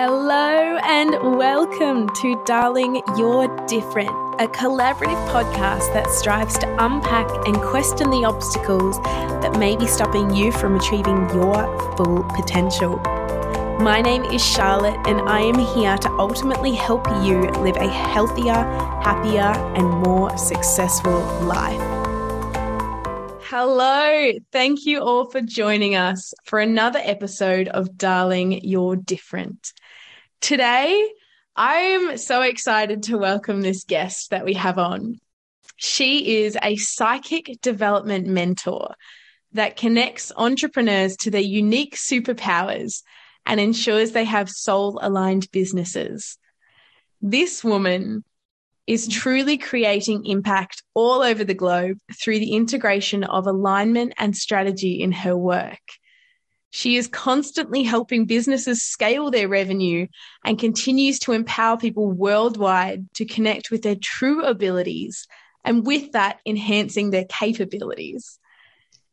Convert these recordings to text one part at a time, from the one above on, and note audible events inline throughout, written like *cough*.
Hello and welcome to Darling You're Different, a collaborative podcast that strives to unpack and question the obstacles that may be stopping you from achieving your full potential. My name is Charlotte, and I am here to ultimately help you live a healthier, happier, and more successful life. Hello. Thank you all for joining us for another episode of Darling, You're Different. Today, I'm so excited to welcome this guest that we have on. She is a psychic development mentor that connects entrepreneurs to their unique superpowers and ensures they have soul aligned businesses. This woman is truly creating impact all over the globe through the integration of alignment and strategy in her work. She is constantly helping businesses scale their revenue and continues to empower people worldwide to connect with their true abilities and with that enhancing their capabilities.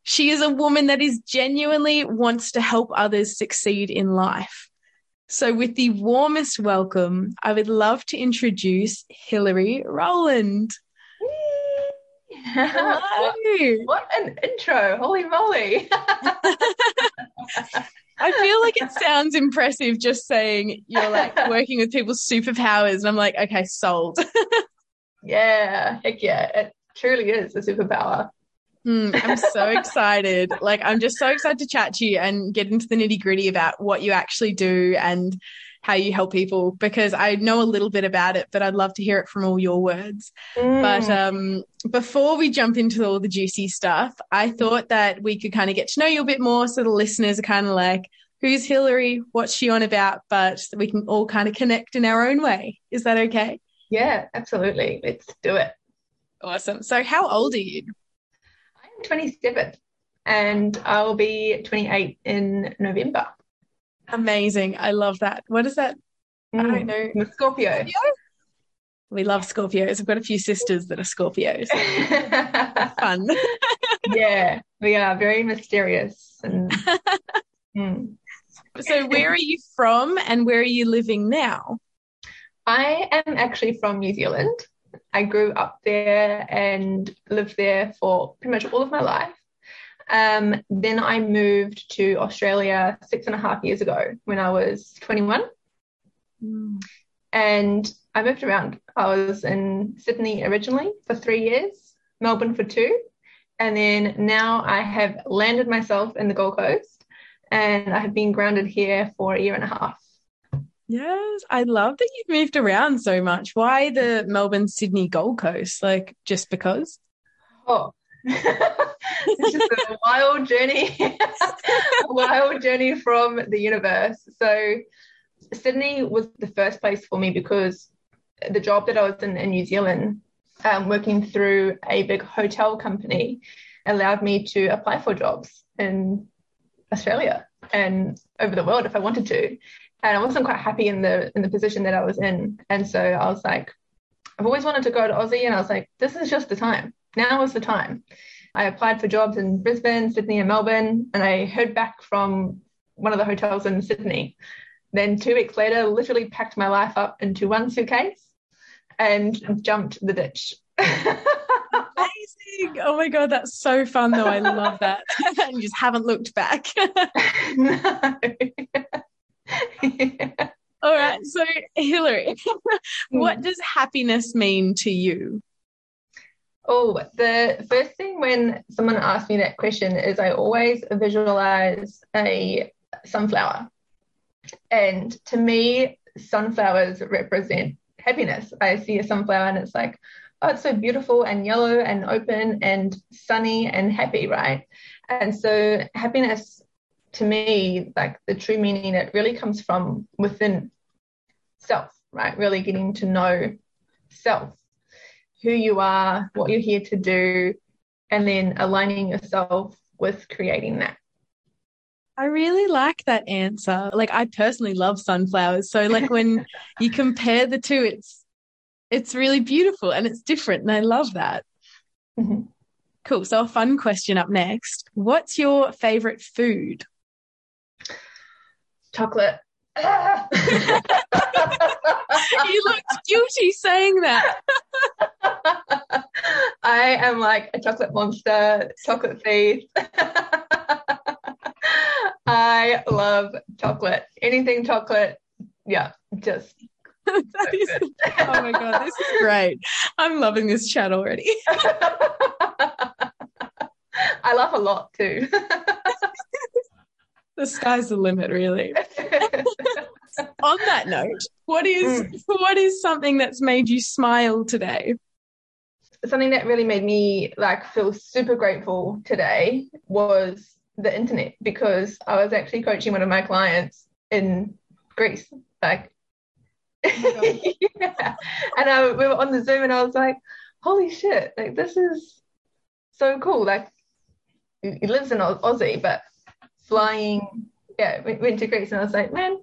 She is a woman that is genuinely wants to help others succeed in life. So with the warmest welcome, I would love to introduce Hillary Rowland. Hello. What an intro. Holy moly. *laughs* I feel like it sounds impressive just saying you're like working with people's superpowers. And I'm like, okay, sold. *laughs* yeah, heck yeah. It truly is a superpower. Mm, I'm so *laughs* excited. Like, I'm just so excited to chat to you and get into the nitty gritty about what you actually do and how you help people because I know a little bit about it, but I'd love to hear it from all your words. Mm. But um, before we jump into all the juicy stuff, I thought that we could kind of get to know you a bit more so the listeners are kind of like, who's Hillary? What's she on about? But we can all kind of connect in our own way. Is that okay? Yeah, absolutely. Let's do it. Awesome. So, how old are you? I'm 27 and I'll be 28 in November. Amazing. I love that. What is that? Mm, I don't know. Scorpio. Scorpio. We love Scorpios. I've got a few sisters that are Scorpios. *laughs* Fun. yeah, we are very mysterious. And, *laughs* mm. So, where are you from and where are you living now? I am actually from New Zealand. I grew up there and lived there for pretty much all of my life. Um, then I moved to Australia six and a half years ago when I was 21. Mm. And I moved around. I was in Sydney originally for three years, Melbourne for two. And then now I have landed myself in the Gold Coast and I have been grounded here for a year and a half. Yes, I love that you've moved around so much. Why the Melbourne, Sydney, Gold Coast? Like just because? Oh, *laughs* it's just a wild journey, *laughs* a wild journey from the universe. So Sydney was the first place for me because the job that I was in in New Zealand, um, working through a big hotel company, allowed me to apply for jobs in Australia and over the world if I wanted to. And I wasn't quite happy in the in the position that I was in. And so I was like, I've always wanted to go to Aussie, and I was like, this is just the time. Now is the time. I applied for jobs in Brisbane, Sydney, and Melbourne, and I heard back from one of the hotels in Sydney. Then two weeks later, literally packed my life up into one suitcase and jumped the ditch. *laughs* Amazing. Oh my God, that's so fun though. I love that. *laughs* and just haven't looked back. *laughs* no. yeah. All right. So, Hillary, what hmm. does happiness mean to you? Oh, the first thing when someone asks me that question is I always visualize a sunflower. And to me, sunflowers represent happiness. I see a sunflower and it's like, oh, it's so beautiful and yellow and open and sunny and happy, right? And so happiness to me, like the true meaning, it really comes from within self, right? Really getting to know self who you are, what you're here to do, and then aligning yourself with creating that. I really like that answer. Like I personally love sunflowers. So like when *laughs* you compare the two, it's it's really beautiful and it's different. And I love that. Mm-hmm. Cool. So a fun question up next. What's your favorite food? Chocolate. You *laughs* looked guilty saying that. I am like a chocolate monster, chocolate thief. I love chocolate. Anything chocolate. Yeah, just. *laughs* that is, *laughs* oh my god, this is great. I'm loving this chat already. I laugh a lot too. The sky's the limit, really. *laughs* On that note, what is mm. what is something that's made you smile today? Something that really made me like feel super grateful today was the internet because I was actually coaching one of my clients in Greece. Like oh *laughs* yeah. And I, we were on the Zoom and I was like, holy shit, like this is so cool. Like he lives in Aussie, but flying, yeah, went to Greece and I was like, man,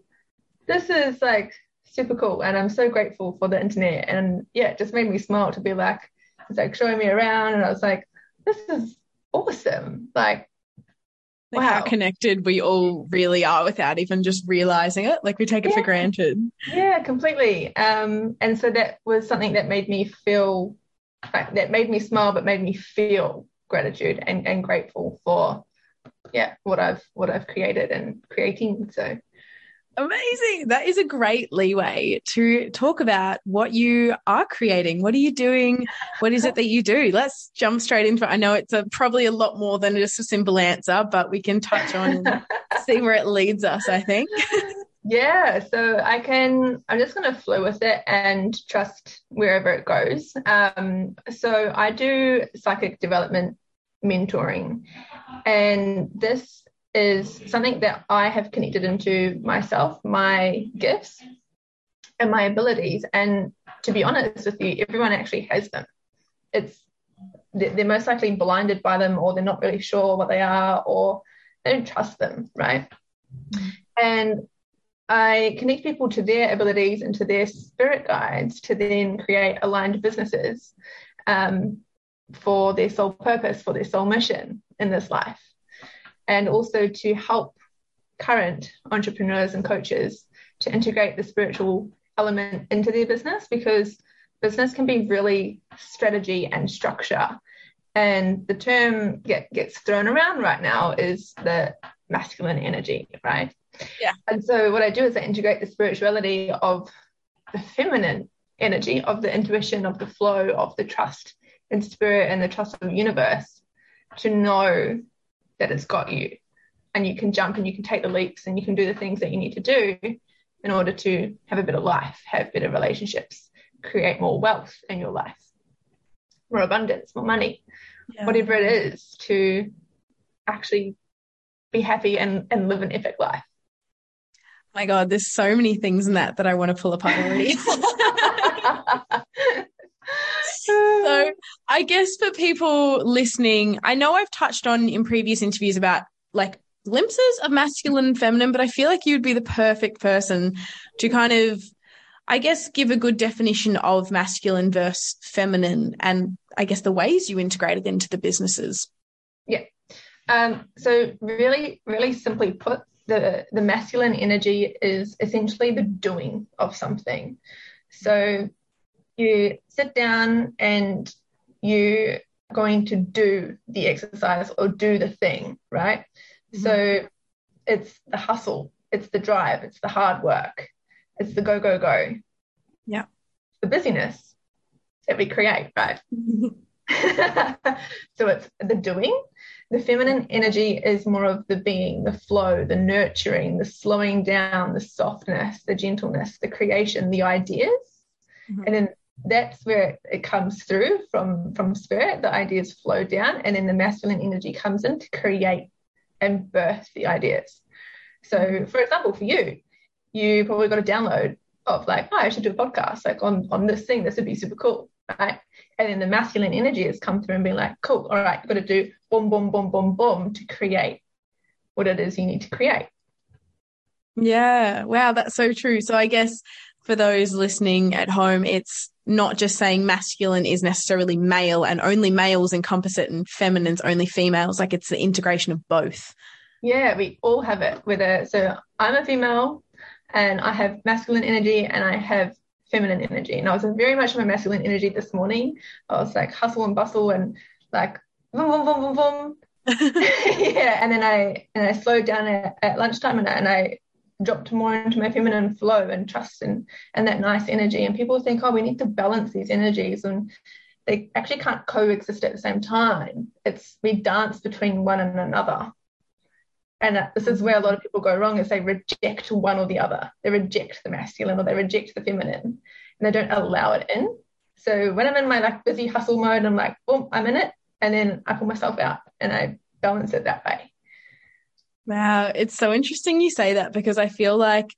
this is like super cool. And I'm so grateful for the internet. And yeah, it just made me smile to be like, it's like showing me around. And I was like, this is awesome. Like, like wow. how connected we all really are without even just realizing it. Like we take it yeah. for granted. Yeah, completely. Um, and so that was something that made me feel like, that made me smile, but made me feel gratitude and, and grateful for yeah what I've what I've created and creating. So Amazing. That is a great leeway to talk about what you are creating. What are you doing? What is it that you do? Let's jump straight into it. I know it's a, probably a lot more than just a simple answer, but we can touch on *laughs* see where it leads us, I think. Yeah, so I can, I'm just going to flow with it and trust wherever it goes. Um, so I do psychic development mentoring, and this is something that I have connected into myself, my gifts and my abilities. And to be honest with you, everyone actually has them. It's they're most likely blinded by them, or they're not really sure what they are, or they don't trust them, right? And I connect people to their abilities and to their spirit guides to then create aligned businesses um, for their sole purpose, for their sole mission in this life and also to help current entrepreneurs and coaches to integrate the spiritual element into their business because business can be really strategy and structure. And the term get, gets thrown around right now is the masculine energy, right? Yeah. And so what I do is I integrate the spirituality of the feminine energy, of the intuition, of the flow, of the trust in spirit and the trust of the universe to know that it's got you and you can jump and you can take the leaps and you can do the things that you need to do in order to have a better life, have better relationships, create more wealth in your life, more abundance, more money, yeah. whatever it is to actually be happy and, and live an epic life. my God, there's so many things in that that I want to pull apart already. *laughs* *laughs* so I guess for people listening, I know I've touched on in previous interviews about like glimpses of masculine and feminine, but I feel like you'd be the perfect person to kind of, I guess, give a good definition of masculine versus feminine and I guess the ways you integrate it into the businesses. Yeah. Um, so really, really simply put, the, the masculine energy is essentially the doing of something. So you sit down and you're going to do the exercise or do the thing, right? Mm-hmm. So it's the hustle, it's the drive, it's the hard work, it's the go, go, go. Yeah. The busyness that we create, right? *laughs* *laughs* so it's the doing. The feminine energy is more of the being, the flow, the nurturing, the slowing down, the softness, the gentleness, the creation, the ideas. Mm-hmm. And then that's where it comes through from from spirit. The ideas flow down and then the masculine energy comes in to create and birth the ideas. So for example for you you probably got a download of like oh, i should do a podcast like on on this thing. This would be super cool right? And then the masculine energy has come through and been like cool all right you've got to do boom boom boom boom boom to create what it is you need to create. Yeah. Wow that's so true. So i guess for those listening at home, it's not just saying masculine is necessarily male and only males encompass it and feminine's only females. Like it's the integration of both. Yeah, we all have it. Whether so, I'm a female, and I have masculine energy and I have feminine energy. And I was very much my masculine energy this morning. I was like hustle and bustle and like boom, boom, boom, boom, boom. *laughs* *laughs* yeah. And then I and I slowed down at, at lunchtime and, and I dropped more into my feminine flow and trust and and that nice energy. And people think, oh, we need to balance these energies and they actually can't coexist at the same time. It's we dance between one and another. And this is where a lot of people go wrong is they reject one or the other. They reject the masculine or they reject the feminine and they don't allow it in. So when I'm in my like busy hustle mode, I'm like, boom, I'm in it. And then I pull myself out and I balance it that way. Wow. It's so interesting you say that because I feel like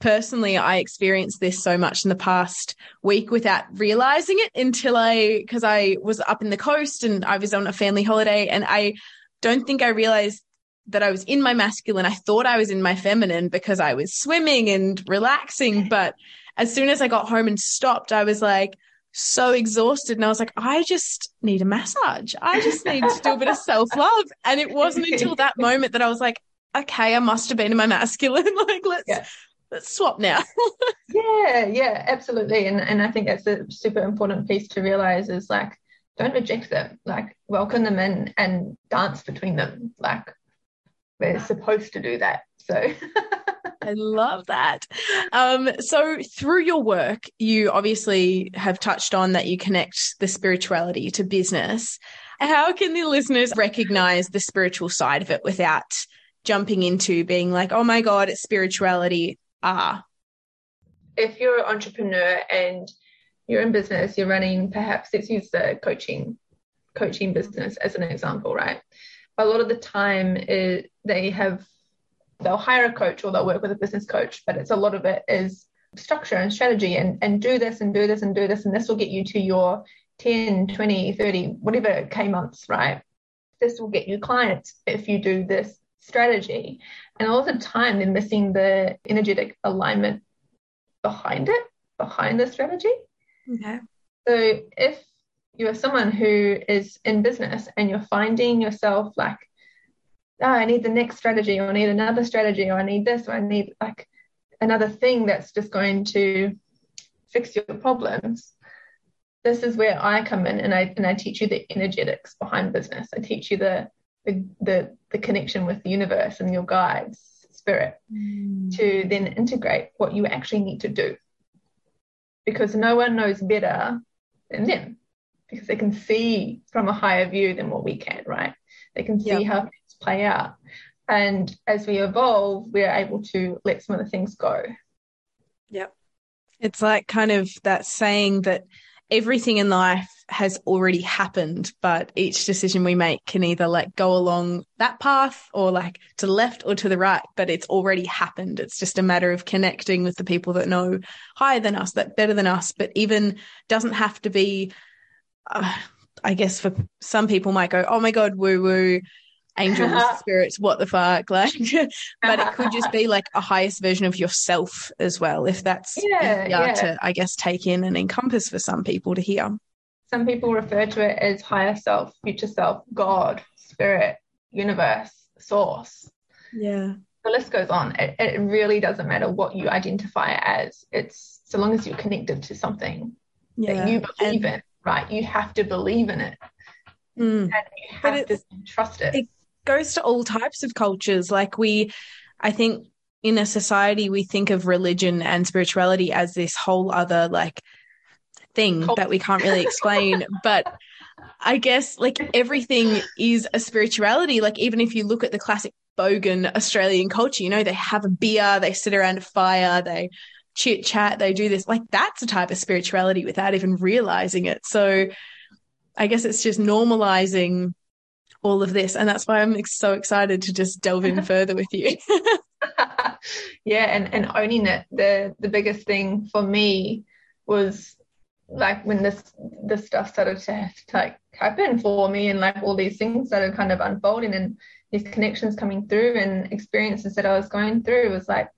personally I experienced this so much in the past week without realizing it until I because I was up in the coast and I was on a family holiday and I don't think I realized that I was in my masculine. I thought I was in my feminine because I was swimming and relaxing. *laughs* But as soon as I got home and stopped, I was like so exhausted. And I was like, I just need a massage. I just need to do a bit of self love. And it wasn't until that moment that I was like, okay, I must have been in my masculine. *laughs* like, let's. Yeah. Let's swap now. *laughs* yeah, yeah, absolutely. And and I think that's a super important piece to realize is like don't reject them. Like welcome them in and dance between them. Like we're supposed to do that. So *laughs* I love that. Um, so through your work, you obviously have touched on that you connect the spirituality to business. How can the listeners recognize the spiritual side of it without jumping into being like, oh my God, it's spirituality. Ah. If you're an entrepreneur and you're in business, you're running perhaps let's use the coaching coaching business as an example, right? a lot of the time it, they have they'll hire a coach or they'll work with a business coach but it's a lot of it is structure and strategy and and do this and do this and do this and this will get you to your 10 20 30 whatever k months right? This will get you clients if you do this strategy. And a all the time they're missing the energetic alignment behind it behind the strategy. Okay. So if you are someone who is in business and you're finding yourself like, oh, I need the next strategy, or I need another strategy, or I need this, or I need like another thing that's just going to fix your problems. This is where I come in and I and I teach you the energetics behind business. I teach you the the the, the connection with the universe and your guides, spirit, mm. to then integrate what you actually need to do. Because no one knows better than them because they can see from a higher view than what we can, right? They can see yep. how play out. And as we evolve, we're able to let some of the things go. Yep. It's like kind of that saying that everything in life has already happened, but each decision we make can either like go along that path or like to the left or to the right, but it's already happened. It's just a matter of connecting with the people that know higher than us, that better than us, but even doesn't have to be uh, I guess for some people might go, oh my God, woo woo, angels, *laughs* spirits, what the fuck? Like, *laughs* but it could just be like a highest version of yourself as well, if that's yeah, yeah. to, I guess, take in and encompass for some people to hear. Some people refer to it as higher self, future self, God, spirit, universe, source. Yeah. The list goes on. It, it really doesn't matter what you identify as. It's so long as you're connected to something yeah. that you believe and, in right? You have to believe in it. Mm. And you have to trust it. It goes to all types of cultures. Like we, I think in a society, we think of religion and spirituality as this whole other like thing Cult. that we can't really explain. *laughs* but I guess like everything is a spirituality. Like even if you look at the classic bogan Australian culture, you know, they have a beer, they sit around a fire, they chit chat, they do this. Like that's a type of spirituality without even realizing it. So I guess it's just normalizing all of this. And that's why I'm so excited to just delve in *laughs* further with you. *laughs* yeah, and, and owning it. The the biggest thing for me was like when this this stuff started to, to like happen for me and like all these things started kind of unfolding and these connections coming through and experiences that I was going through was like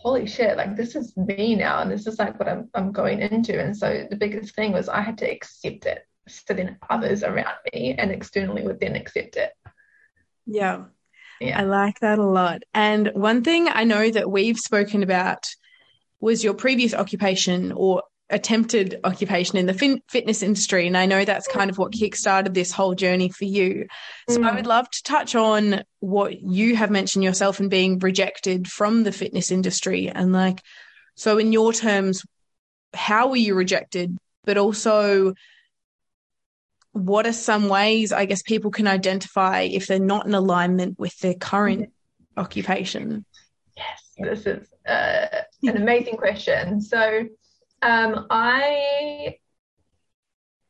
holy shit, like this is me now, and this is like what I'm I'm going into. And so the biggest thing was I had to accept it, so then others around me and externally would then accept it. Yeah. Yeah. I like that a lot. And one thing I know that we've spoken about was your previous occupation or attempted occupation in the fin- fitness industry. And I know that's kind of what kickstarted this whole journey for you. So mm. I would love to touch on what you have mentioned yourself and being rejected from the fitness industry. And like, so in your terms, how were you rejected? But also, what are some ways I guess people can identify if they're not in alignment with their current mm-hmm. occupation? Yes, this is uh, an amazing question. So, um, I,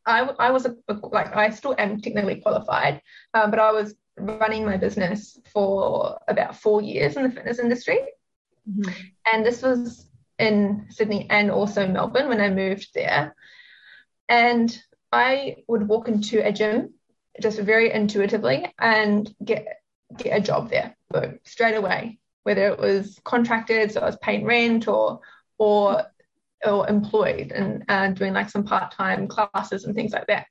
I, I was a, like I still am technically qualified, um, but I was running my business for about four years in the fitness industry, mm-hmm. and this was in Sydney and also Melbourne when I moved there, and I would walk into a gym just very intuitively and get get a job there, boom, straight away. Whether it was contracted, so I was paying rent, or or or employed and uh, doing like some part time classes and things like that.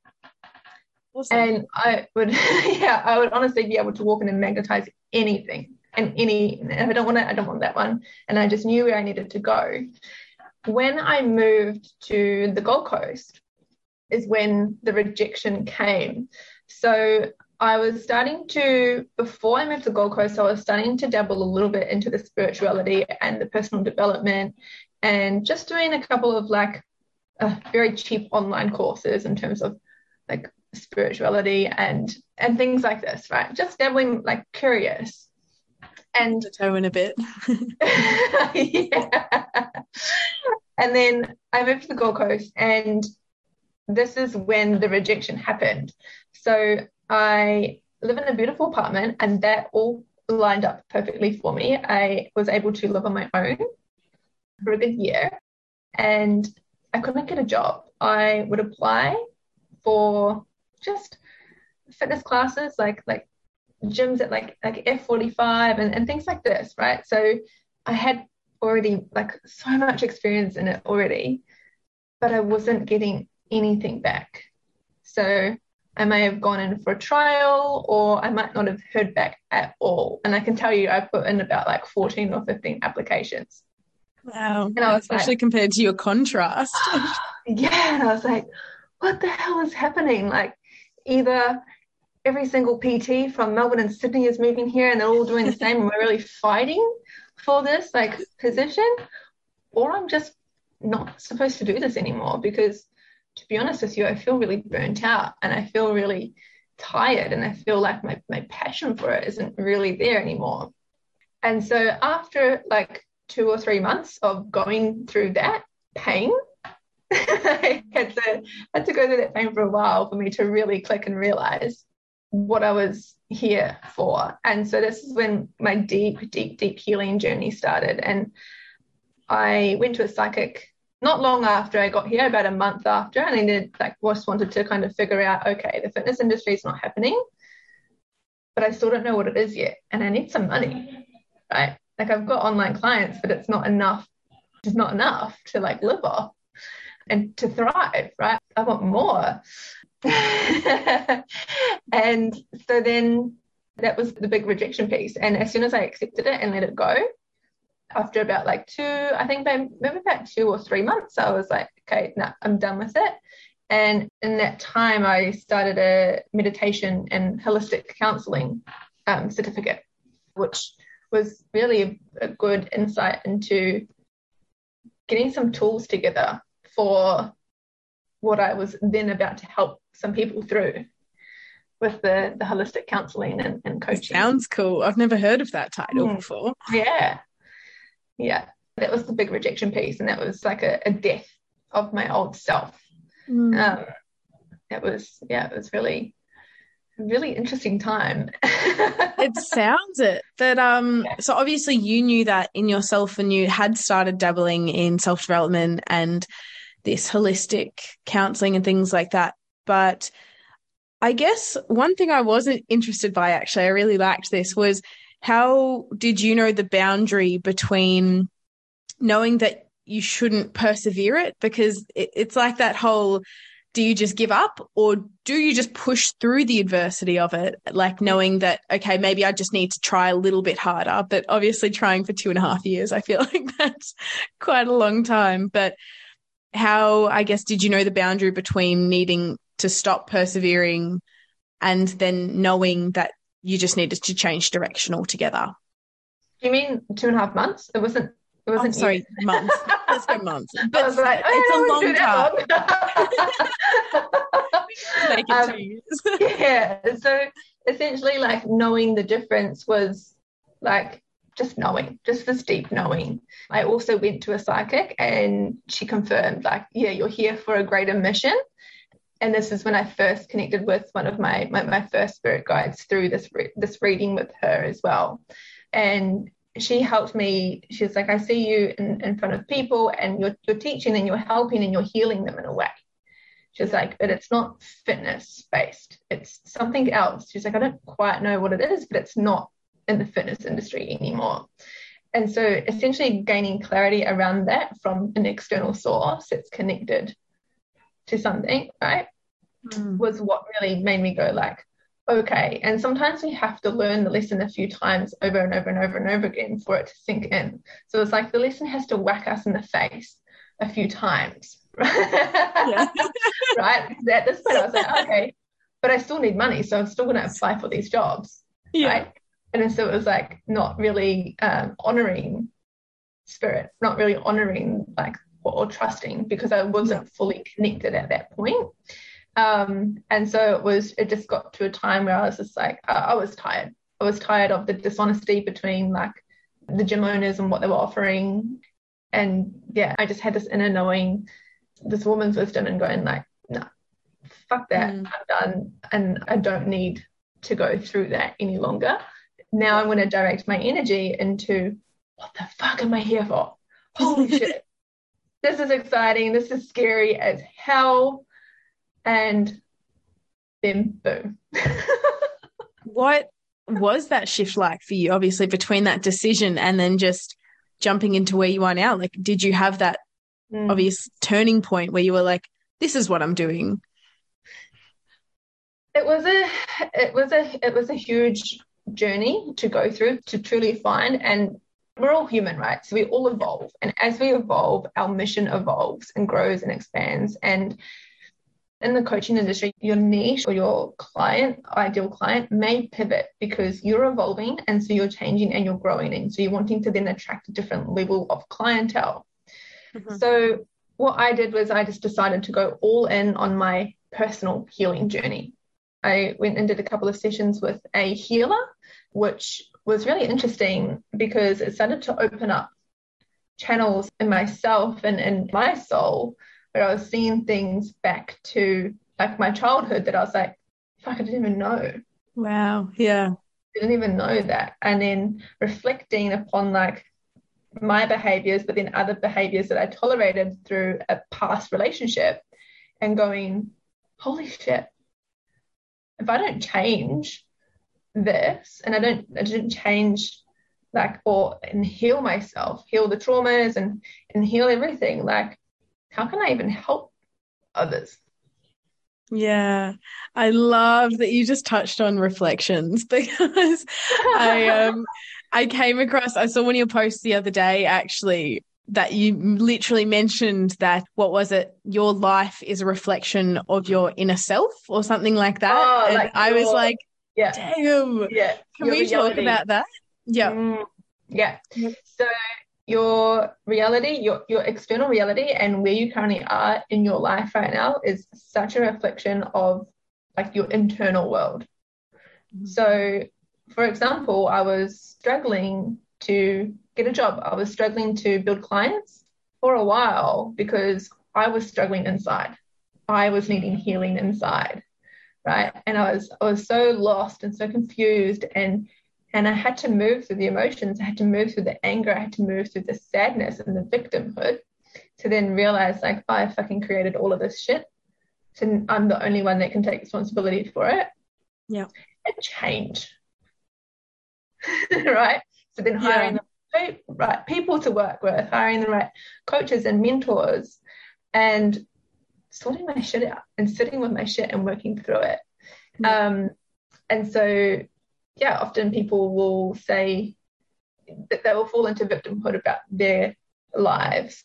Awesome. And I would, *laughs* yeah, I would honestly be able to walk in and magnetize anything and any. And I don't want it, I don't want that one. And I just knew where I needed to go. When I moved to the Gold Coast, is when the rejection came. So I was starting to, before I moved to Gold Coast, I was starting to dabble a little bit into the spirituality and the personal development and just doing a couple of like uh, very cheap online courses in terms of like spirituality and and things like this, right? Just dabbling like curious. And to toe in a bit. *laughs* yeah. And then I moved to the Gold Coast and this is when the rejection happened. So I live in a beautiful apartment, and that all lined up perfectly for me. I was able to live on my own for a good year, and I couldn't get a job. I would apply for just fitness classes, like like gyms at like like F45 and, and things like this, right? So I had already like so much experience in it already, but I wasn't getting anything back. So I may have gone in for a trial or I might not have heard back at all. And I can tell you, I put in about like 14 or 15 applications. Wow. And I was Especially like, compared to your contrast. *laughs* yeah. And I was like, what the hell is happening? Like, either every single PT from Melbourne and Sydney is moving here and they're all doing the same and we're really fighting for this like position, or I'm just not supposed to do this anymore because to be honest with you, I feel really burnt out and I feel really tired and I feel like my, my passion for it isn't really there anymore. And so after like two or three months of going through that pain, I *laughs* had to had to go through that pain for a while for me to really click and realize what I was here for. And so this is when my deep, deep, deep healing journey started. And I went to a psychic not long after I got here, about a month after, and I did like just wanted to kind of figure out, okay, the fitness industry is not happening, but I still don't know what it is yet, and I need some money, right? Like I've got online clients, but it's not enough. It's not enough to like live off and to thrive, right? I want more. *laughs* and so then that was the big rejection piece. And as soon as I accepted it and let it go, after about like two, I think maybe about two or three months, I was like, okay, no, I'm done with it. And in that time, I started a meditation and holistic counseling um, certificate, which was really a, a good insight into getting some tools together for what I was then about to help some people through with the, the holistic counseling and, and coaching. Sounds cool. I've never heard of that title mm. before. Yeah yeah that was the big rejection piece and that was like a, a death of my old self mm. um, it was yeah it was really really interesting time *laughs* it sounds it that um yeah. so obviously you knew that in yourself and you had started dabbling in self-development and this holistic counseling and things like that but i guess one thing i wasn't interested by actually i really liked this was how did you know the boundary between knowing that you shouldn't persevere it? Because it, it's like that whole do you just give up or do you just push through the adversity of it? Like knowing that, okay, maybe I just need to try a little bit harder, but obviously trying for two and a half years, I feel *laughs* like that's quite a long time. But how, I guess, did you know the boundary between needing to stop persevering and then knowing that you just needed to change direction altogether? You mean two and a half months? It wasn't it wasn't oh, sorry, *laughs* months. Let's go months. But like, oh, it's a long time. *laughs* Make it um, two years. *laughs* yeah. So essentially, like knowing the difference was like just knowing, just this deep knowing. I also went to a psychic and she confirmed, like, yeah, you're here for a greater mission. And this is when I first connected with one of my my, my first spirit guides through this re- this reading with her as well. And she helped me. She was like, I see you in, in front of people and you're, you're teaching and you're helping and you're healing them in a way. She's like, but it's not fitness based. It's something else. She's like, I don't quite know what it is, but it's not in the fitness industry anymore. And so essentially gaining clarity around that from an external source that's connected to something, right? Mm. Was what really made me go like, okay. And sometimes we have to learn the lesson a few times over and over and over and over again for it to sink in. So it's like the lesson has to whack us in the face a few times. *laughs* right? At this point, I was like, okay, but I still need money. So I'm still going to apply for these jobs. Yeah. Right. And so it was like not really um, honoring spirit, not really honoring like or, trusting because I wasn't yeah. fully connected at that point. Um, and so it was, it just got to a time where I was just like, uh, I was tired. I was tired of the dishonesty between like the gym owners and what they were offering. And yeah, I just had this inner knowing, this woman's wisdom and going like, no, nah, fuck that. Mm. I'm done. And I don't need to go through that any longer. Now I'm going to direct my energy into what the fuck am I here for? Holy *laughs* shit. This is exciting. This is scary as hell and then boom. *laughs* what was that shift like for you? Obviously, between that decision and then just jumping into where you are now, like, did you have that mm. obvious turning point where you were like, "This is what I'm doing"? It was a, it was a, it was a huge journey to go through to truly find and we're all human, right? So we all evolve. And as we evolve, our mission evolves and grows and expands. And in the coaching industry, your niche or your client, ideal client, may pivot because you're evolving and so you're changing and you're growing. And so you're wanting to then attract a different level of clientele. Mm-hmm. So, what I did was I just decided to go all in on my personal healing journey. I went and did a couple of sessions with a healer, which was really interesting because it started to open up channels in myself and in my soul where I was seeing things back to like my childhood that I was like, fuck, I didn't even know. Wow. Yeah. Didn't even know that. And then reflecting upon like my behaviors, but then other behaviors that I tolerated through a past relationship and going, holy shit, if I don't change this and I don't, I didn't change like, or and heal myself, heal the traumas and, and heal everything, like how can I even help others? Yeah, I love that you just touched on reflections *laughs* because I um I came across I saw one of your posts the other day actually that you literally mentioned that what was it? Your life is a reflection of your inner self or something like that. Oh, and like I was like yeah. Damn. Yeah. Can we reality. talk about that? Yeah. Mm, yeah. So your reality, your, your external reality, and where you currently are in your life right now is such a reflection of like your internal world. Mm-hmm. So, for example, I was struggling to get a job, I was struggling to build clients for a while because I was struggling inside. I was needing healing inside, right? And I was I was so lost and so confused and and I had to move through the emotions. I had to move through the anger. I had to move through the sadness and the victimhood to then realize, like, I fucking created all of this shit. So I'm the only one that can take responsibility for it. Yeah. And change. *laughs* right. So then hiring yeah. the right people to work with, hiring the right coaches and mentors. And sorting my shit out and sitting with my shit and working through it. Um, and so, yeah, often people will say that they will fall into victimhood about their lives.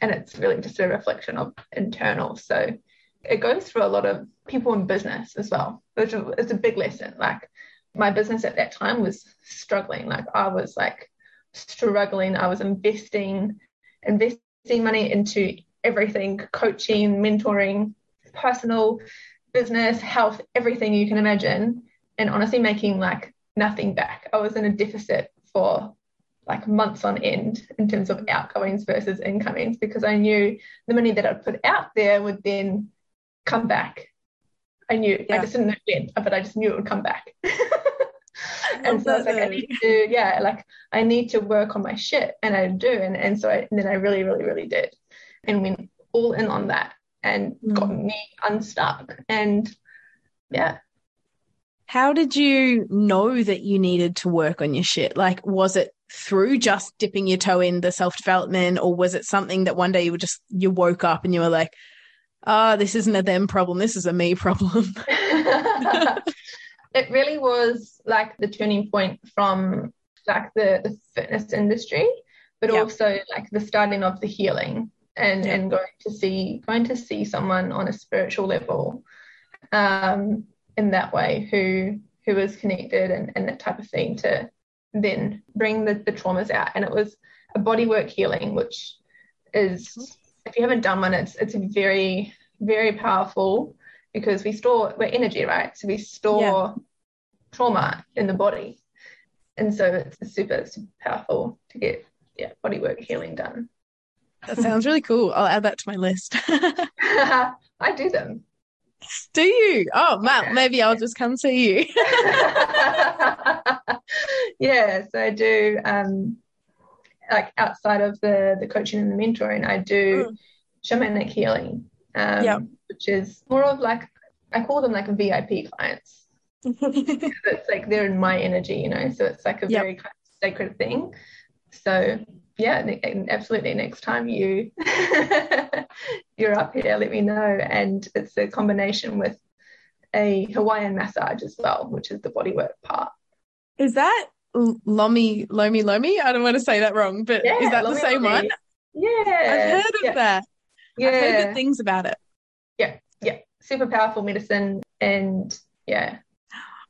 And it's really just a reflection of internal. So it goes through a lot of people in business as well, which is a big lesson. Like my business at that time was struggling. Like I was like struggling. I was investing, investing money into everything, coaching, mentoring, personal, business, health, everything you can imagine. And honestly making like nothing back. I was in a deficit for like months on end in terms of outgoings versus incomings because I knew the money that I'd put out there would then come back. I knew yeah. I just didn't know when, but I just knew it would come back. *laughs* and so I was like, I need to, yeah, like I need to work on my shit, and I do, and and so I, and then I really, really, really did, and went all in on that, and mm. got me unstuck, and yeah. How did you know that you needed to work on your shit? Like, was it through just dipping your toe in the self development, or was it something that one day you were just you woke up and you were like, ah, oh, this isn't a them problem, this is a me problem. *laughs* *laughs* it really was like the turning point from like the, the fitness industry, but yep. also like the starting of the healing and yep. and going to see going to see someone on a spiritual level um, in that way who who is connected and, and that type of thing to then bring the, the traumas out. And it was a bodywork healing, which is if you haven't done one, it's it's very very powerful because we store we're energy, right? So we store yeah. trauma in the body, and so it's super super powerful to get yeah body work healing done. That sounds really cool. I'll add that to my list. *laughs* I do them. Do you? Oh, Matt, maybe I'll just come see you. *laughs* yes, I do. Um, like outside of the the coaching and the mentoring, I do mm. shamanic healing, um, yeah. which is more of like I call them like VIP clients. *laughs* it's like they're in my energy, you know. So it's like a yep. very kind of sacred thing. So yeah, absolutely. Next time you *laughs* you're up here, let me know. And it's a combination with a Hawaiian massage as well, which is the bodywork part. Is that Lomi Lomi Lomi? I don't want to say that wrong, but yeah, is that Lomi, the same Lomi. one? Yeah, I've heard of yeah. that. Yeah, I've heard good things about it. Yeah, yeah, super powerful medicine, and yeah.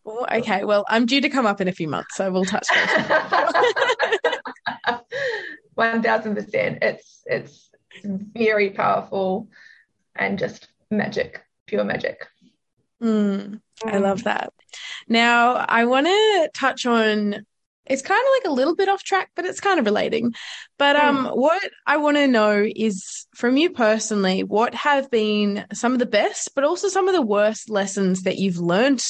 Oh, okay. Well, I'm due to come up in a few months, so we'll touch base. *laughs* *laughs* One thousand percent. It's it's very powerful, and just magic, pure magic. Mm, I love that. Now, I want to touch on it's kind of like a little bit off track, but it's kind of relating. But um, mm. what I want to know is from you personally, what have been some of the best, but also some of the worst lessons that you've learned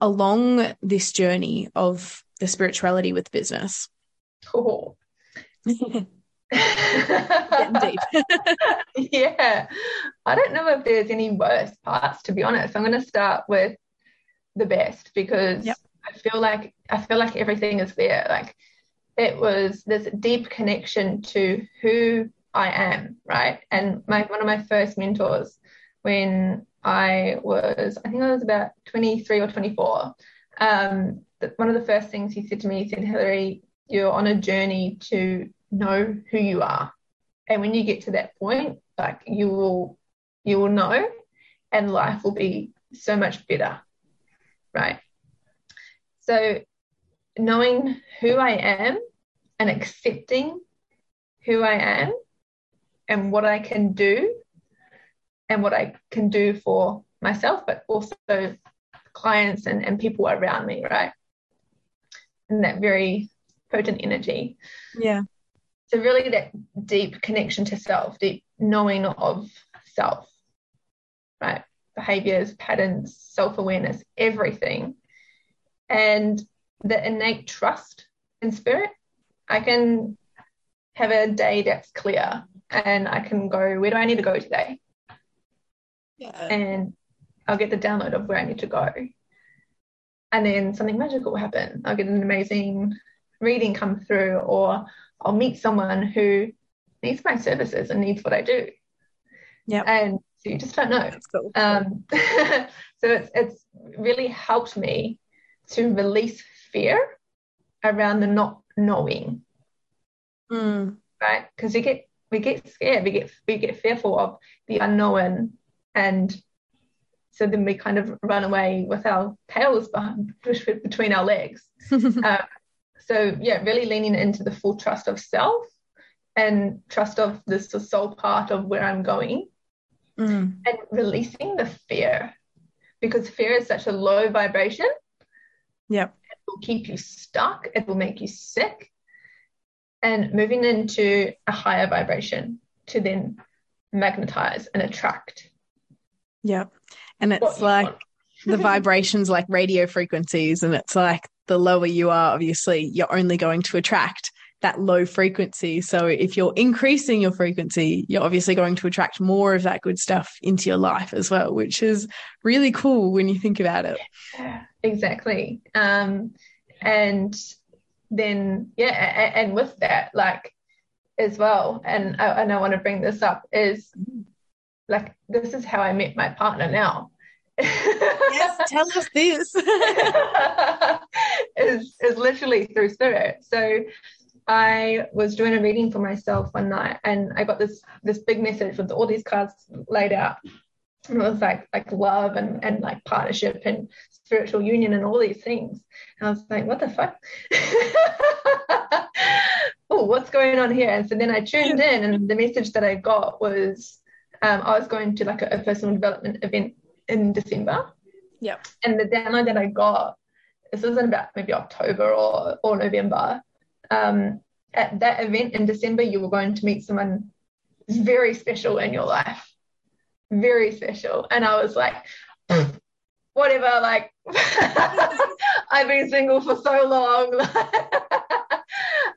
along this journey of the spirituality with business? Cool. *laughs* Yeah. I don't know if there's any worse parts, to be honest. I'm going to start with the best because yep. I feel like I feel like everything is there. Like it was this deep connection to who I am, right? And my one of my first mentors when I was, I think I was about 23 or 24. Um, one of the first things he said to me, he said, Hillary, you're on a journey to know who you are. And when you get to that point, like you will, you will know, and life will be so much better, right? So knowing who I am and accepting who I am and what I can do and what I can do for myself, but also clients and, and people around me, right? And that very potent energy. Yeah. So, really, that deep connection to self, deep knowing of self, right? Behaviors, patterns, self awareness, everything and the innate trust in spirit. I can have a day that's clear and I can go, where do I need to go today? Yeah. And I'll get the download of where I need to go. And then something magical will happen. I'll get an amazing reading come through, or I'll meet someone who needs my services and needs what I do. Yeah. And So you just don't know. Cool. Um, *laughs* so it's it's really helped me to release fear around the not knowing, Mm. right? Because we get we get scared, we get we get fearful of the unknown, and so then we kind of run away with our tails behind, *laughs* between our legs. Uh, *laughs* so yeah, really leaning into the full trust of self and trust of this the soul part of where I'm going Mm. and releasing the fear because fear is such a low vibration. Yep. It will keep you stuck. It will make you sick. And moving into a higher vibration to then magnetize and attract. Yep. And it's like want. The vibrations like radio frequencies and it's like the lower you are obviously you're only going to attract that low frequency so if you're increasing your frequency you're obviously going to attract more of that good stuff into your life as well which is really cool when you think about it exactly. Um, and then yeah, and, and with that, like as well, and I, and I want to bring this up is like this is how I met my partner now. Yes tell us this *laughs* is is literally through spirit. So I was doing a reading for myself one night and I got this this big message with all these cards laid out. And it was like like love and, and like partnership and spiritual union and all these things. And I was like, what the fuck? *laughs* oh, what's going on here? And so then I tuned in and the message that I got was um, I was going to like a, a personal development event in December. Yep. And the download that I got, this was in about maybe October or, or November. Um, at that event in December, you were going to meet someone very special in your life. Very special. And I was like, whatever, like, *laughs* I've been single for so long. *laughs*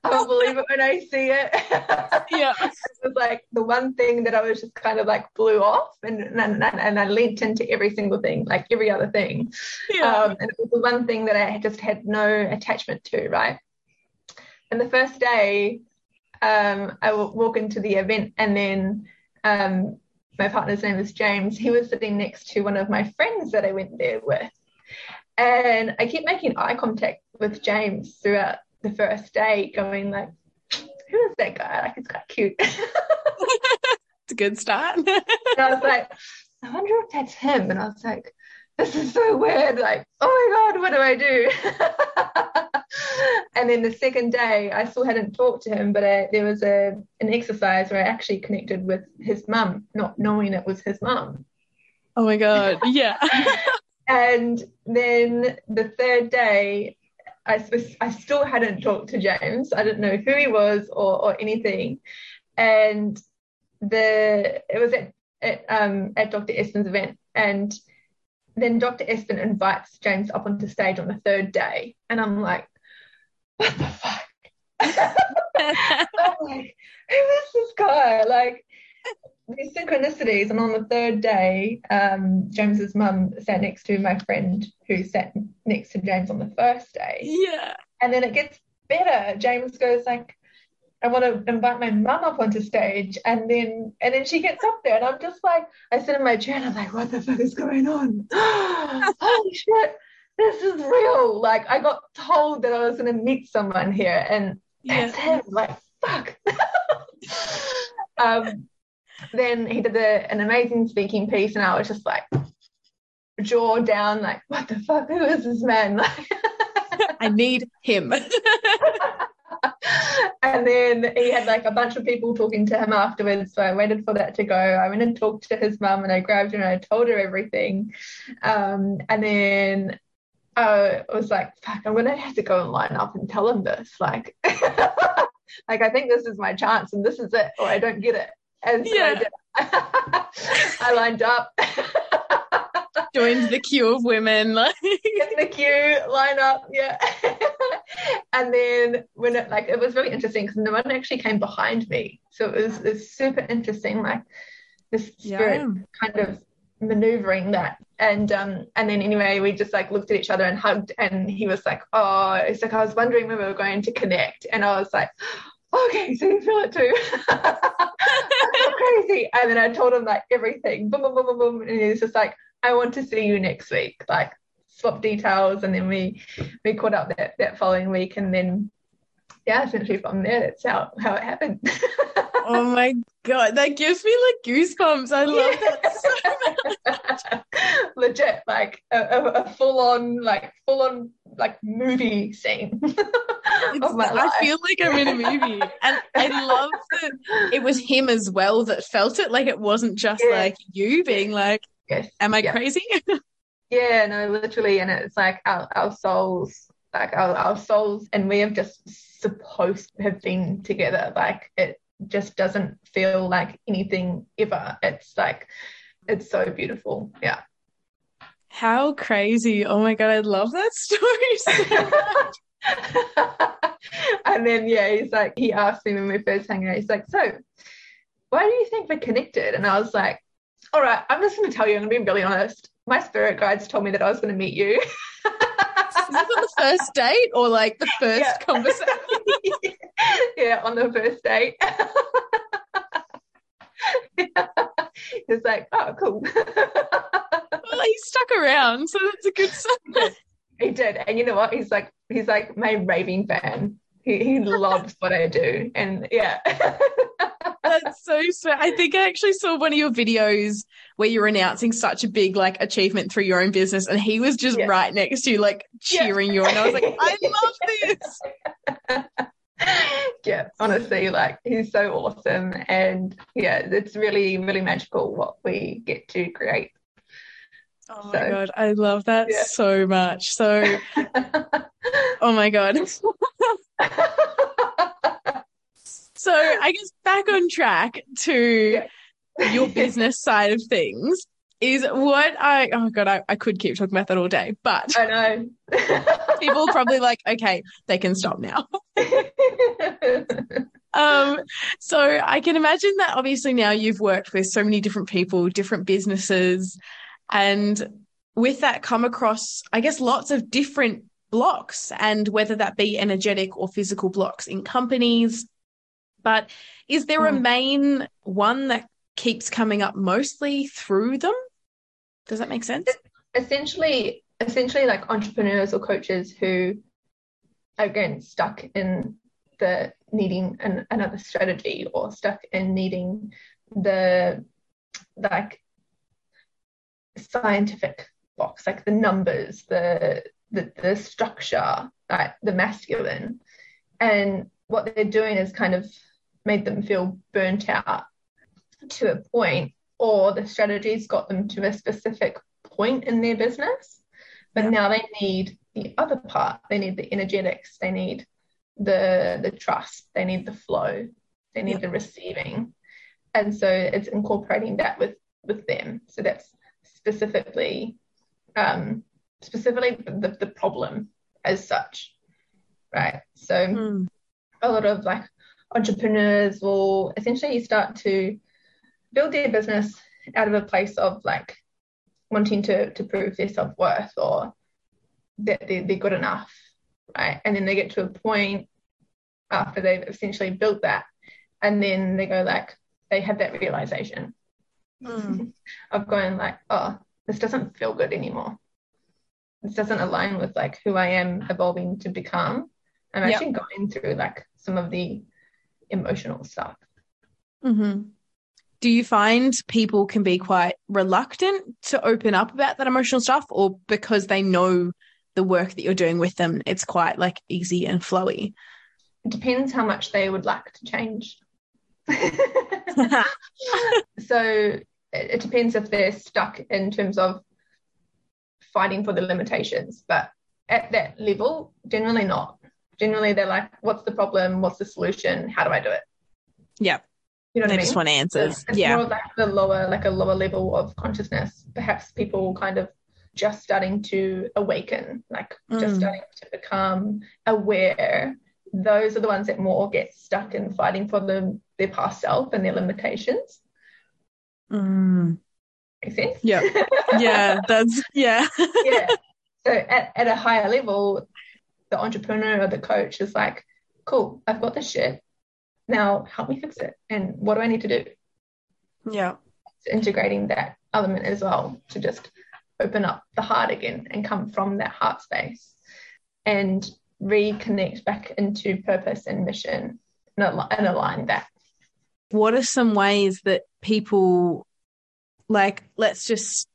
I don't believe it when I see it. *laughs* yeah *laughs* it was like the one thing that I was just kind of like blew off and and, and I leant into every single thing, like every other thing. yeah Um, and it was the one thing that I just had no attachment to, right? And the first day, um, I would walk into the event, and then um, my partner's name is James. He was sitting next to one of my friends that I went there with. And I keep making eye contact with James throughout the first day, going like, who is that guy? Like, it's quite cute. it's a good start And I was like, I wonder if that's him. And I was like, this is so weird. Like, oh my God, what do I do? *laughs* and then the second day, I still hadn't talked to him, but I, there was a an exercise where I actually connected with his mum, not knowing it was his mum. oh my god yeah *laughs* And then the third day, I, I still hadn't talked to James. I didn't know who he was or, or anything. And the it was at, at, um, at Dr. Espen's event. And then Dr. Espen invites James up onto stage on the third day. And I'm like, what the fuck? *laughs* *laughs* I'm like, who is this guy? Like these synchronicities. And on the third day, um, James's mum sat next to my friend who sat next to James on the first day. yeah And then it gets better. James goes like, I want to invite my mum up onto stage, and then and then she gets up there, and I'm just like, I sit in my chair, and I'm like, what the fuck is going on? *gasps* Holy shit, this is real. Like I got told that I was gonna meet someone here, and yeah that's him. Like fuck. *laughs* um, then he did an amazing speaking piece, and I was just like jaw down, like what the fuck? Who is this man? Like. *laughs* i need him *laughs* and then he had like a bunch of people talking to him afterwards. So I waited for that to go. I went and talked to his mum and I grabbed her and I told her everything. Um, and then I was like, fuck, I'm gonna have to go and line up and tell him this. Like, *laughs* like I think this is my chance and this is it, or I don't get it. And so I Yeah. did. *laughs* I lined up. *laughs* joined the queue of women like in the queue, line up, yeah. *laughs* and then when it like it was really interesting because no one actually came behind me, so it was, it was super interesting, like this spirit Yeah. kind of maneuvering that. And um and then anyway, we just like looked at each other and hugged, and he was like, "Oh, it's like I was wondering when we were going to connect," and I was like. Okay, so you feel it too. crazy. And then I told him like everything, boom, boom, boom, boom, boom. And he's just like, I want to see you next week. Like swap details. And then we we caught up that, that following week. And then yeah, essentially from there, that's how, how it happened. *laughs* oh my god, that gives me like goosebumps. I love that so *laughs* much. Legit, like a, a, a full on, like full on, like movie scene. *laughs* I feel like I'm in a movie, and I love that it was him as well that felt it. Like it wasn't just yeah. like you being like, yes. "Am I yeah. crazy?" *laughs* yeah, no, literally, and it's like our our souls, like our our souls, and we have just supposed to have been together. Like it just doesn't feel like anything ever. It's like it's so beautiful. Yeah. How crazy. Oh my god, I love that *laughs* story so and then yeah, he's like he asked me when we first hang out, he's like, So why do you think we're connected? And I was like, All right, I'm just gonna tell you, I'm gonna be really honest. My spirit guides told me that I was gonna meet you. *laughs* Is this on the first date or like the first yeah. conversation? *laughs* yeah, on the first date. *laughs* It's like, oh, cool. well, he stuck around, so that's a good sign. He did, and you know what? He's like, he's like my raving fan. He, he loves what I do, and yeah. *laughs* That's so sweet. I think I actually saw one of your videos where you're announcing such a big like achievement through your own business, and he was just yeah. right next to you, like cheering yeah. you, and I was like, I *laughs* love this. *laughs* yeah, honestly, like he's so awesome, and yeah, it's really, really magical what we get to create. Oh so, my god, I love that yeah. so much. So, *laughs* oh my god. So, I guess back on track to your *laughs* business side of things is what I oh god I, I could keep talking about that all day but I know. *laughs* people probably like okay they can stop now. *laughs* Um so I can imagine that obviously now you've worked with so many different people different businesses and with that come across I guess lots of different blocks and whether that be energetic or physical blocks in companies but is there mm. a hmm. main one that keeps coming up mostly through them. Does that make sense? Essentially, essentially like entrepreneurs or coaches who again stuck in the needing an, another strategy or stuck in needing the like scientific box, like the numbers, the the, the structure, like the masculine. And what they're doing is kind of made them feel burnt out to a point or the strategies got them to a specific point in their business. But yeah. now they need the other part. They need the energetics. They need the the trust. They need the flow. They need yeah. the receiving. And so it's incorporating that with with them. So that's specifically um specifically the, the problem as such right? So mm. a lot of like entrepreneurs will essentially start to build their business out of a place of like wanting to to prove their self worth or that they're, they're good enough, right? And then they get to a point after they've essentially built that, and then they go like they have that realization mm. *laughs* of going like, oh, this doesn't feel good anymore. This doesn't align with like who I am evolving to become. I'm actually yep. going through like some of the emotional stuff. Mm-hmm. Do you find people can be quite reluctant to open up about that emotional stuff or because they know the work that you're doing with them it's quite like easy and flowy? It depends how much they would like to change. *laughs* *laughs* So it depends if they're stuck in terms of fighting for the limitations but at that level generally not generally they're like what's the problem what's the solution how do i do it yeah you know they just mean? want answers. It's yeah. more like the lower, like a lower level of consciousness. Perhaps people kind of just starting to awaken, like mm. just starting to become aware. Those are the ones that more get stuck in fighting for the, their past self and their limitations. Mm. Make sense? Yeah. *laughs* Yeah. That's, yeah. yeah. *laughs* So at, at a higher level, the entrepreneur or the coach is like, cool, I've got this shit now help me fix it and what do i need to do Yeah. It's integrating that element as well to just open up the heart again and come from that heart space and reconnect back into purpose and mission and, and align that. What are some ways that people, like, let's just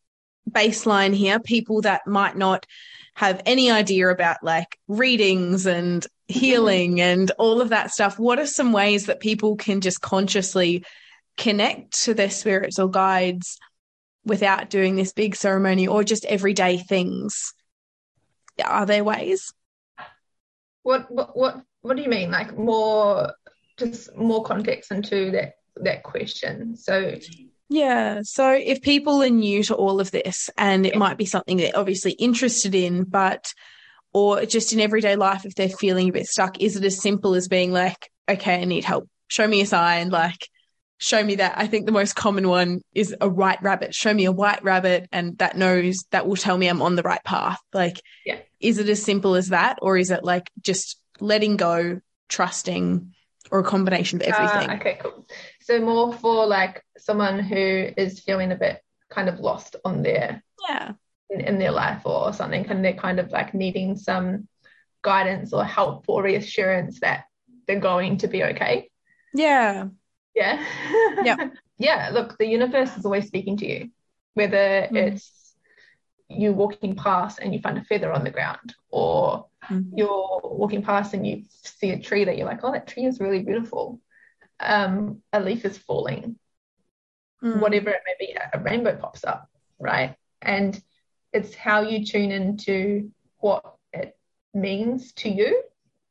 baseline here, people that might not have any idea about like readings and mm-hmm. healing and all of that stuff, what are some ways that people can just consciously connect to their spirits or guides without doing this big ceremony or just everyday things? Are there ways? What what what what do you mean? Like more just more context into that that question. So yeah. So if people are new to all of this and it might be something they're obviously interested in, but or just in everyday life if they're feeling a bit stuck, is it as simple as being like, okay, I need help. Show me a sign, like show me that. I think the most common one is a white rabbit. Show me a white rabbit and that knows that will tell me I'm on the right path. Like, yeah. is it as simple as that? Or is it like just letting go, trusting, or a combination of everything? Uh, okay, cool. So more for like someone who is feeling a bit kind of lost on their yeah in, in their life or something, and they're kind of like needing some guidance or help or reassurance that they're going to be okay. Yeah. Yeah. Yeah. *laughs* yeah. Look, the universe is always speaking to you, whether mm. it's you walking past and you find a feather on the ground, or mm. you're walking past and you see a tree that you're like, oh, that tree is really beautiful. Um, a leaf is falling, mm. whatever it may be, a rainbow pops up, right? And it's how you tune into what it means to you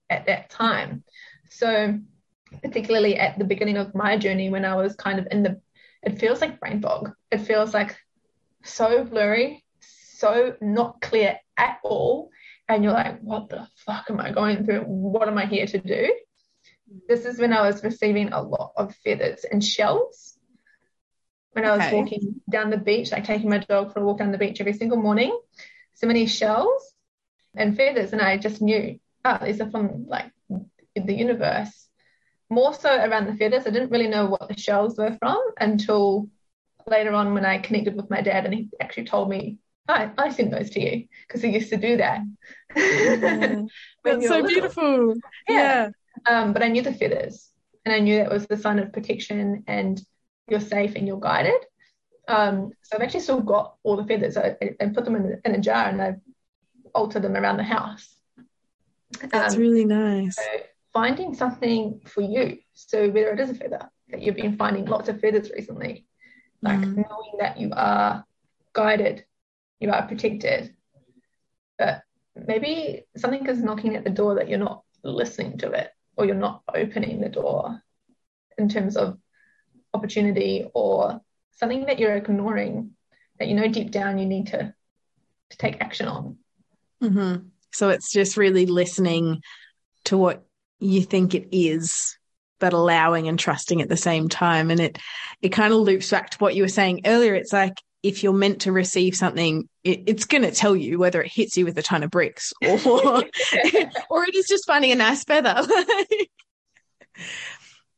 at that time. So, particularly at the beginning of my journey, when I was kind of in the, it feels like brain fog. It feels like so blurry, so not clear at all. And you're like, what the fuck am I going through? What am I here to do? Mm. This is when I was receiving a lot of feathers and shells. When I was okay. walking down the beach, like taking my dog for a walk down the beach every single morning, so many shells and feathers. And I just knew, oh, these are from like the universe. More so around the feathers. I didn't really know what the shells were from until later on when I connected with my dad and he actually told me I, I sent those to you because he used to do that. Mm. *laughs* That's so little. beautiful. Yeah. yeah. Um, but I knew the feathers and I knew that was the sign of protection and you're safe and you're guided. Um, so I've actually still got all the feathers I, and put them in, in, a jar and I've altered them around the house. That's um, really nice. So finding something for you. So whether it is a feather that you've been finding lots of feathers recently, like mm. knowing that you are guided you are protected. But maybe something is knocking at the door that you're not listening to it or you're not opening the door in terms of opportunity or something that you're ignoring that you know deep down you need to, to take action on. Mm-hmm. So it's just really listening to what you think it is but allowing and trusting at the same time and it it kind of loops back to what you were saying earlier it's like if you're meant to receive something, it, it's going to tell you whether it hits you with a ton of bricks or *laughs* or it is just finding a nice feather. *laughs*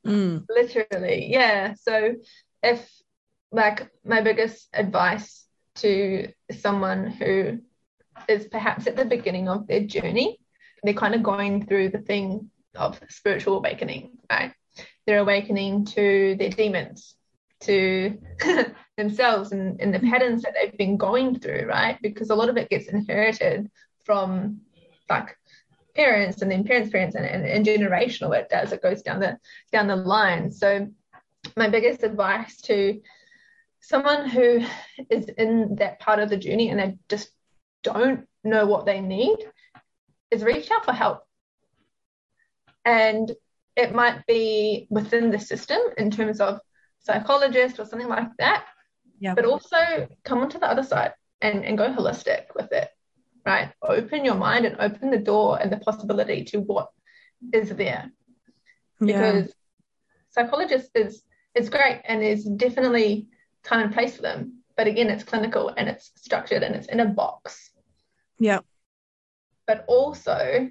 mm. Literally, yeah. So if like my biggest advice to someone who is perhaps at the beginning of their journey, they're kind of going through the thing of spiritual awakening, right? They're awakening to their demons, to *laughs* themselves and, and the patterns that they've been going through, right? Because a lot of it gets inherited from like parents and then parents' parents and, and, and generational it does it goes down the down the line. So my biggest advice to someone who is in that part of the journey and they just don't know what they need is reach out for help. And it might be within the system in terms of psychologist or something like that. Yeah. But also come onto the other side and, and go holistic with it, right? Open your mind and open the door and the possibility to what is there. Because yeah. psychologist is is great and there's definitely time and place for them. But again, it's clinical and it's structured and it's in a box. Yeah. But also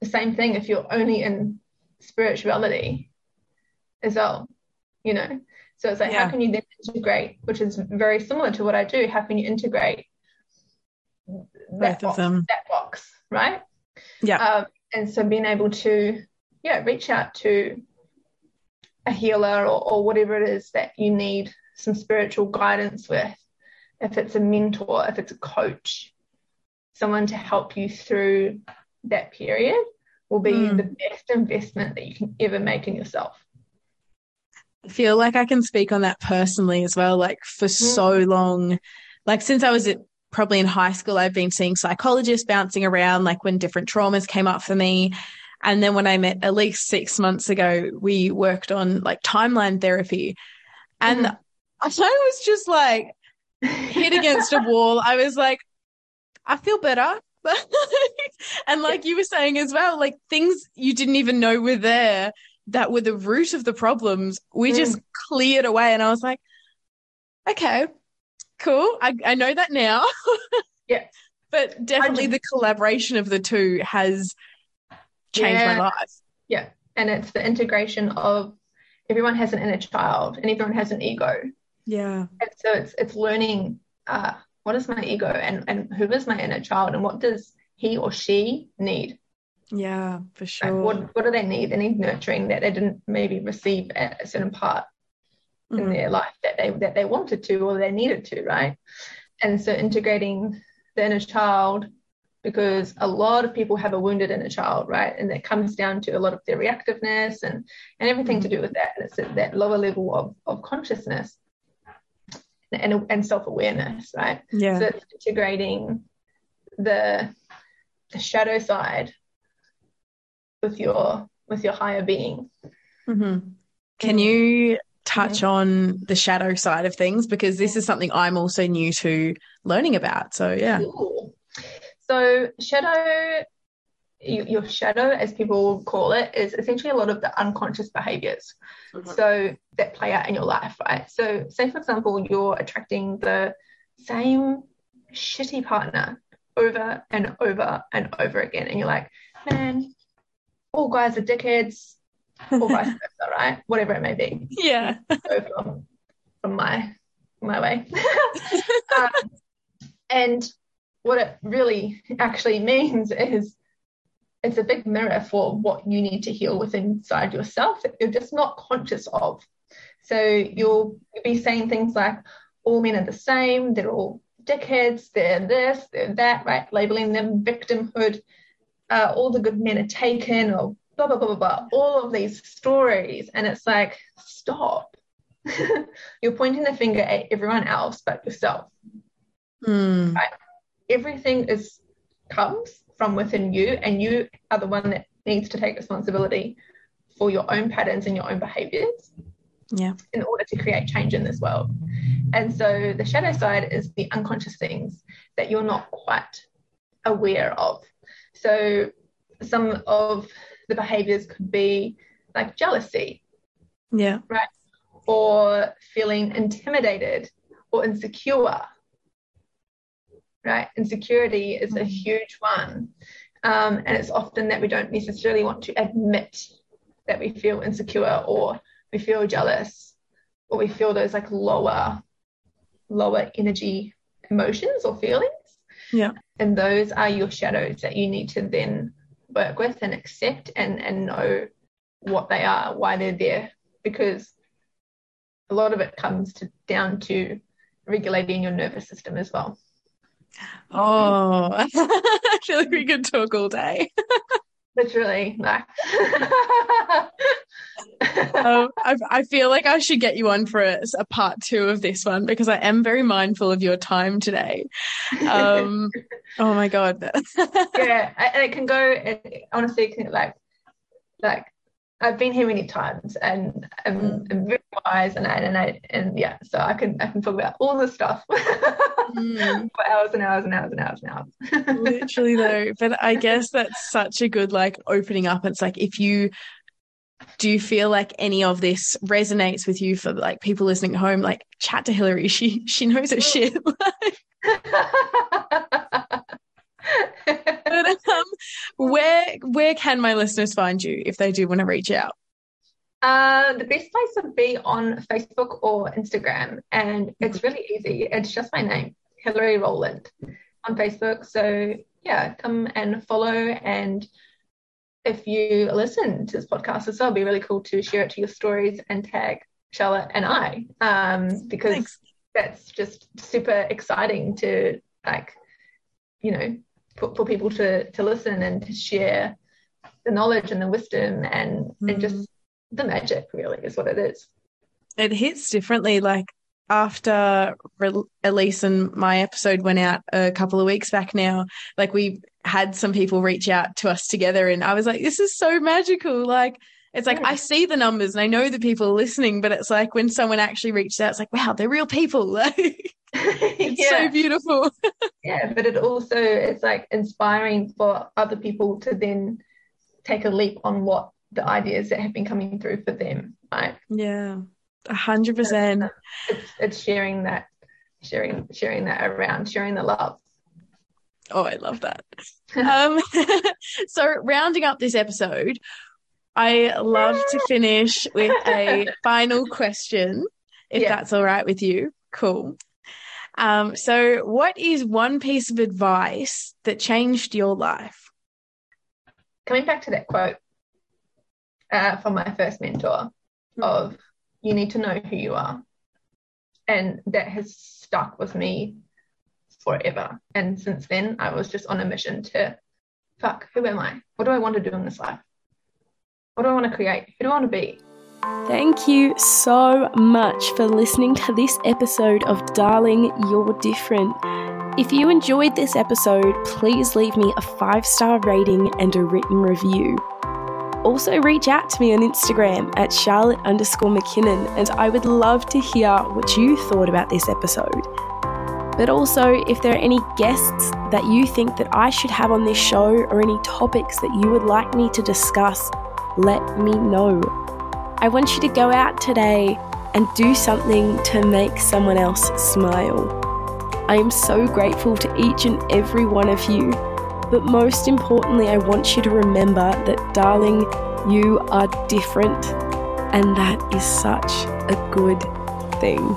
the same thing if you're only in spirituality as well you know? So it's like, Yeah. how can you then integrate, which is very similar to what I do, how can you integrate Both that of box, them. that box, right? Yeah. Um, and so being able to, yeah, reach out to a healer or, or whatever it is that you need some spiritual guidance with, if it's a mentor, if it's a coach, someone to help you through that period will be Mm. the best investment that you can ever make in yourself. Feel like I can speak on that personally as well. Like for so long, like since I was at, probably in high school, I've been seeing psychologists bouncing around, like when different traumas came up for me. And then when I met at least six months ago, we worked on like timeline therapy. And Mhm. *laughs* I was just like hit against a *laughs* wall. I was like, I feel better. *laughs* and like you were saying as well, like things you didn't even know were there that were the root of the problems, we Mm. just cleared away. And I was like, okay, cool. I, I know that now. *laughs* Yeah. But definitely the collaboration of the two has changed Yeah. my life. Yeah. And it's the integration of everyone has an inner child and everyone has an ego. Yeah. And so it's it's learning uh, what is my ego and, and who is my inner child and what does he or she need? Yeah, for Like, sure. what what do they need? They need nurturing that they didn't maybe receive at a certain part in Mhm. their life that they that they wanted to or they needed to, right? And so integrating the inner child because a lot of people have a wounded inner child, right? And that comes down to a lot of their reactiveness and and everything to do with that. And it's at that lower level of of consciousness and and self awareness, right? Yeah. So it's integrating the the shadow side with your with your higher being. hmm Can you touch on the shadow side of things? Because this is something I'm also new to learning about. So, yeah. Cool. So shadow, your shadow, as people call it, is essentially a lot of the unconscious behaviors. So that play out in your life, right? So say for example, you're attracting the same shitty partner over and over and over again, and you're like, man, all guys are dickheads, or vice *laughs* versa, right? Whatever it may be. Yeah. go from from my my way. *laughs* um, and what it really actually means is it's a big mirror for what you need to heal within inside yourself that you're just not conscious of. So you'll be saying things like all men are the same, they're all dickheads, they're this, they're that, right? Labeling them victimhood, uh, all the good men are taken, or blah blah blah blah blah. All of these stories, and it's like, stop. *laughs* You're pointing the finger at everyone else but yourself. Mm. Everything is comes from within you, and you are the one that needs to take responsibility for your own patterns and your own behaviors Yeah. in order to create change in this world. And so the shadow side is the unconscious things that you're not quite aware of. So some of the behaviors could be like jealousy Yeah. Right. Or feeling intimidated or insecure. Right? Insecurity is a Mhm. huge one. Um, and it's often that we don't necessarily want to admit that we feel insecure or we feel jealous or we feel those like lower, lower energy emotions or feelings. Yeah. And those are your shadows that you need to then work with and accept and, and know what they are, why they're there. Because a lot of it comes to, down to regulating your nervous system as well. Oh, *laughs* I feel like we could talk all day. Literally, like. *laughs* *laughs* Um, I, I feel like I should get you on for a, a part two of this one because I am very mindful of your time today. Um, *laughs* oh my God. yeah, *laughs* and it can go. It, honestly, can, like, like I've been here many times, and I'm, Mm. I'm very wise, and I, and I, and yeah, so I can I can talk about all the stuff Mm. for hours and hours and hours and hours and hours. Literally though, but I guess that's such a good like opening up. It's like if you do you feel like any of this resonates with you for like people listening at home, like chat to Hillary. She she knows her shit. *laughs* But um, where where can my listeners find you if they do want to reach out? Uh, the best place would be on Facebook or Instagram, and it's really easy. It's just my name, Hillary Rowland, on Facebook. So yeah, come and follow. And if you listen to this podcast as well, it'd be really cool to share it to your stories and tag Charlotte and I, um, because Thanks. that's just super exciting to like, you know, for, for people to to listen and to share the knowledge and the wisdom and mm. and just the magic really is what it is. It hits differently. Like after Elise and my episode went out a couple of weeks back now, like we had some people reach out to us together and I was like, this is so magical. Like it's like I see the numbers and I know the people are listening, but it's like when someone actually reaches out, it's like, wow, they're real people. *laughs* Like *laughs* it's yeah. so beautiful. *laughs* yeah, but it also it's like inspiring for other people to then take a leap on what the ideas that have been coming through for them. Right. Yeah. A hundred percent. It's it's sharing that sharing sharing that around, sharing the love. Oh, I love that. *laughs* um, *laughs* so rounding up this episode, I love to *laughs* finish with a final question, if yeah. that's all right with you. Cool. Um, so, what is one piece of advice that changed your life? Coming back to that quote uh, from my first mentor mm. of you need to know who you are. And that has stuck with me forever. And since then, I was just on a mission to fuck, who am I? What do I want to do in this life? What do I want to create? Who do I want to be? Thank you so much for listening to this episode of Darling, You're Different. If you enjoyed this episode, please leave me a five star rating and a written review. Also, reach out to me on Instagram at Charlotte underscore McKinnon, and I would love to hear what you thought about this episode. But also, if there are any guests that you think that I should have on this show or any topics that you would like me to discuss, let me know. I want you to go out today and do something to make someone else smile. I am so grateful to each and every one of you, but most importantly, I want you to remember that, darling, you are different, and that is such a good thing.